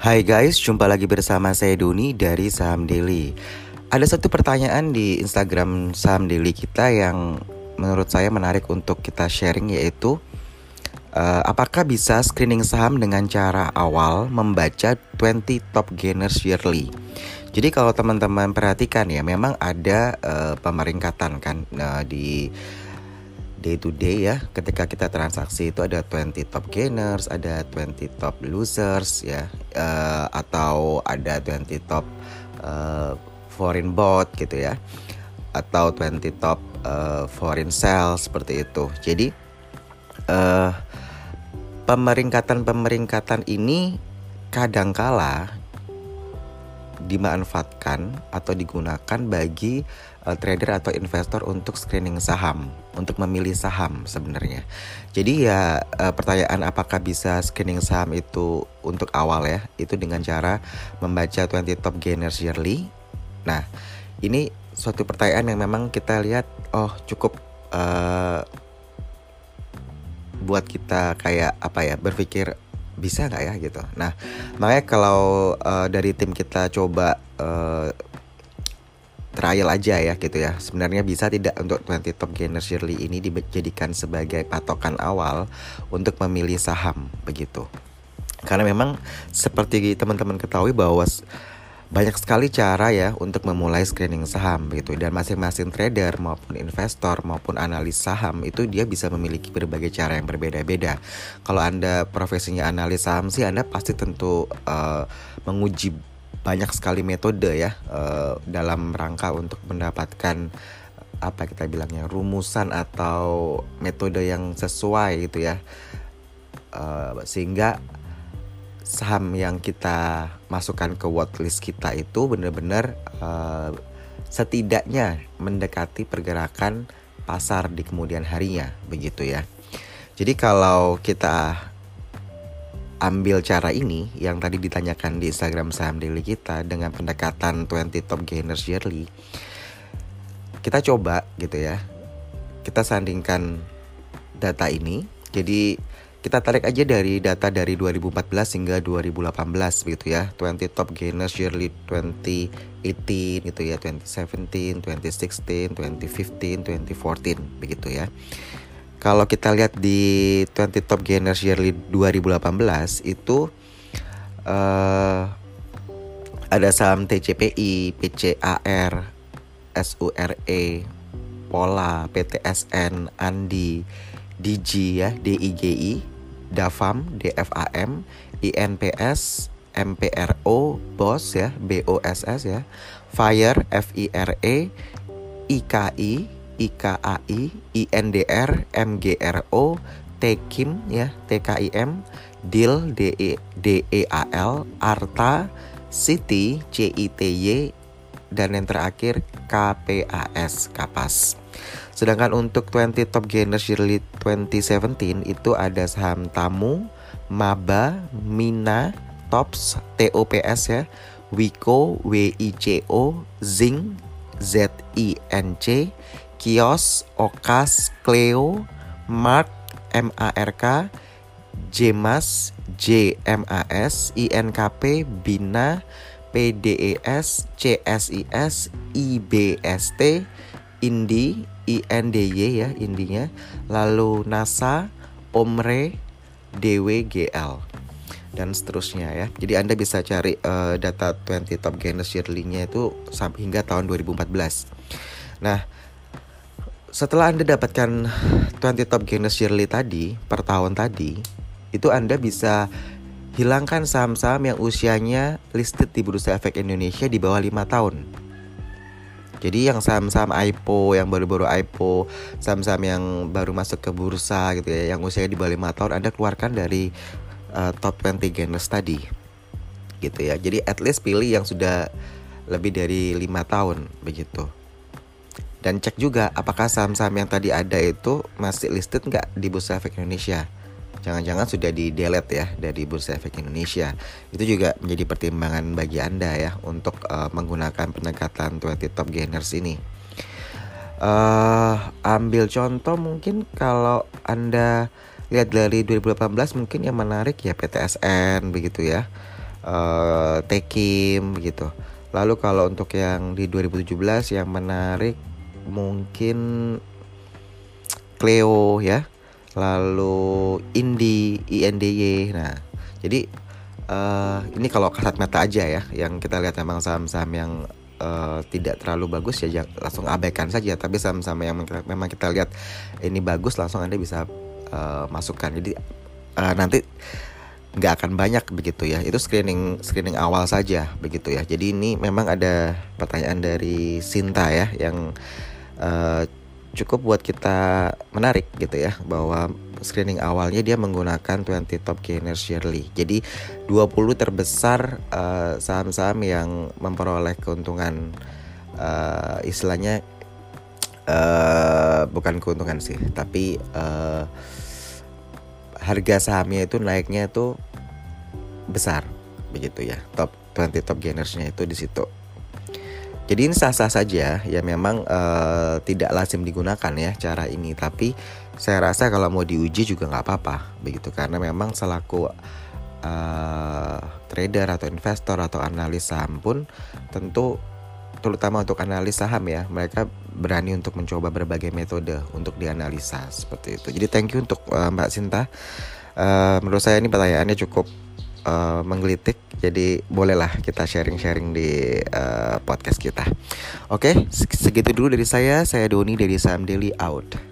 Hai guys, jumpa lagi bersama saya Doni dari Saham Daily. Ada satu pertanyaan di Instagram Saham Daily kita yang menurut saya menarik untuk kita sharing yaitu uh, apakah bisa screening saham dengan cara awal membaca 20 top gainers yearly. Jadi kalau teman-teman perhatikan ya, memang ada uh, pemeringkatan kan uh, di day to day ya. Ketika kita transaksi itu ada 20 top gainers ada 20 top losers ya. Uh, atau ada 20 top uh, foreign bot gitu ya. Atau 20 top uh, foreign sell seperti itu. Jadi uh, pemeringkatan-pemeringkatan ini kadangkala dimanfaatkan atau digunakan bagi uh, trader atau investor untuk screening saham, untuk memilih saham sebenarnya. Jadi ya uh, pertanyaan apakah bisa screening saham itu untuk awal ya, itu dengan cara membaca 20 top gainers yearly. Nah, ini suatu pertanyaan yang memang kita lihat oh cukup uh, buat kita kayak apa ya berpikir bisa nggak ya gitu. Nah makanya kalau uh, dari tim kita coba uh, trial aja ya gitu ya. Sebenarnya bisa tidak untuk 20 top gainers yearly ini dijadikan sebagai patokan awal untuk memilih saham begitu. Karena memang seperti teman-teman ketahui bahwa banyak sekali cara ya untuk memulai screening saham begitu dan masing-masing trader maupun investor maupun analis saham itu dia bisa memiliki berbagai cara yang berbeda-beda. Kalau Anda profesinya analis saham sih Anda pasti tentu uh, menguji banyak sekali metode ya uh, dalam rangka untuk mendapatkan apa kita bilangnya rumusan atau metode yang sesuai gitu ya uh, sehingga saham yang kita masukkan ke watchlist kita itu benar-benar uh, setidaknya mendekati pergerakan pasar di kemudian harinya begitu ya. Jadi kalau kita ambil cara ini yang tadi ditanyakan di Instagram saham daily kita dengan pendekatan 20 top gainers yearly kita coba gitu ya. Kita sandingkan data ini. Jadi kita tarik aja dari data dari 2014 hingga 2018 begitu ya. 20 top gainers yearly 2018 gitu ya. 2017 2016 2015 2014 begitu ya. Kalau kita lihat di 20 Top Gainers Yearly 2018 itu uh, ada saham TCPI, PCAR, SURE, Pola, PTSN, Andi, DG ya, DIGI, DAFAM, DFAM, INPS, MPRO, BOS ya, BOSS ya, FIRE, FIRE, IKI, IKAI, INDR, MGRO, TKIM ya, TKIM, DIL, DEAL, ARTA, CITI, CITY, dan yang terakhir KPAS, KAPAS. Sedangkan untuk 20 Top Gainers Yearly 2017 itu ada saham Tamu, Maba, Mina, Tops, TOPS ya, Wiko, WICO, Zing, ZINC, Kios, Okas, Cleo, Mark, MARK, Jemas, JMAS, INKP, Bina, PDES, CSIS, IBST, Indi, INDY ya indinya, lalu NASA, Omre, DWGL dan seterusnya ya. Jadi Anda bisa cari uh, data 20 top gainers yearly-nya itu sampai hingga tahun 2014. Nah, setelah Anda dapatkan 20 top gainers yearly tadi per tahun tadi, itu Anda bisa hilangkan saham-saham yang usianya listed di Bursa Efek Indonesia di bawah 5 tahun. Jadi yang saham-saham IPO, yang baru-baru IPO, saham-saham yang baru masuk ke bursa gitu ya, yang usianya di bawah 5 tahun Anda keluarkan dari uh, top 20 gainers tadi. Gitu ya. Jadi at least pilih yang sudah lebih dari lima tahun begitu dan cek juga apakah saham-saham yang tadi ada itu masih listed nggak di Bursa Efek Indonesia. Jangan-jangan sudah di delete ya dari Bursa Efek Indonesia. Itu juga menjadi pertimbangan bagi Anda ya untuk uh, menggunakan pendekatan 20 top gainers ini. Uh, ambil contoh mungkin kalau Anda lihat dari 2018 mungkin yang menarik ya PTSN begitu ya. uh, Tekim gitu. Lalu kalau untuk yang di 2017 yang menarik mungkin Cleo ya. Lalu Indi, INDY. Nah, jadi uh, ini kalau kasat mata aja ya yang kita lihat memang saham-saham yang uh, tidak terlalu bagus ya langsung abaikan saja tapi saham-saham yang memang kita lihat ini bagus langsung Anda bisa uh, masukkan. Jadi uh, nanti nggak akan banyak begitu ya itu screening screening awal saja begitu ya jadi ini memang ada pertanyaan dari Sinta ya yang uh, cukup buat kita menarik gitu ya bahwa screening awalnya dia menggunakan 20 top gainers yearly. Jadi 20 terbesar saham saham-saham yang memperoleh keuntungan uh, istilahnya uh, bukan keuntungan sih tapi uh, harga sahamnya itu naiknya itu besar begitu ya. Top 20 top gainersnya itu di situ jadi ini sah-sah saja. Ya memang uh, tidak lazim digunakan ya cara ini. Tapi saya rasa kalau mau diuji juga nggak apa-apa begitu. Karena memang selaku uh, trader atau investor atau analis saham pun tentu terutama untuk analis saham ya mereka berani untuk mencoba berbagai metode untuk dianalisa seperti itu. Jadi thank you untuk uh, Mbak Sinta. Uh, menurut saya ini pertanyaannya cukup uh, menggelitik jadi bolehlah kita sharing-sharing di uh, podcast kita. Oke okay, segitu dulu dari saya. Saya Doni dari Saham Daily out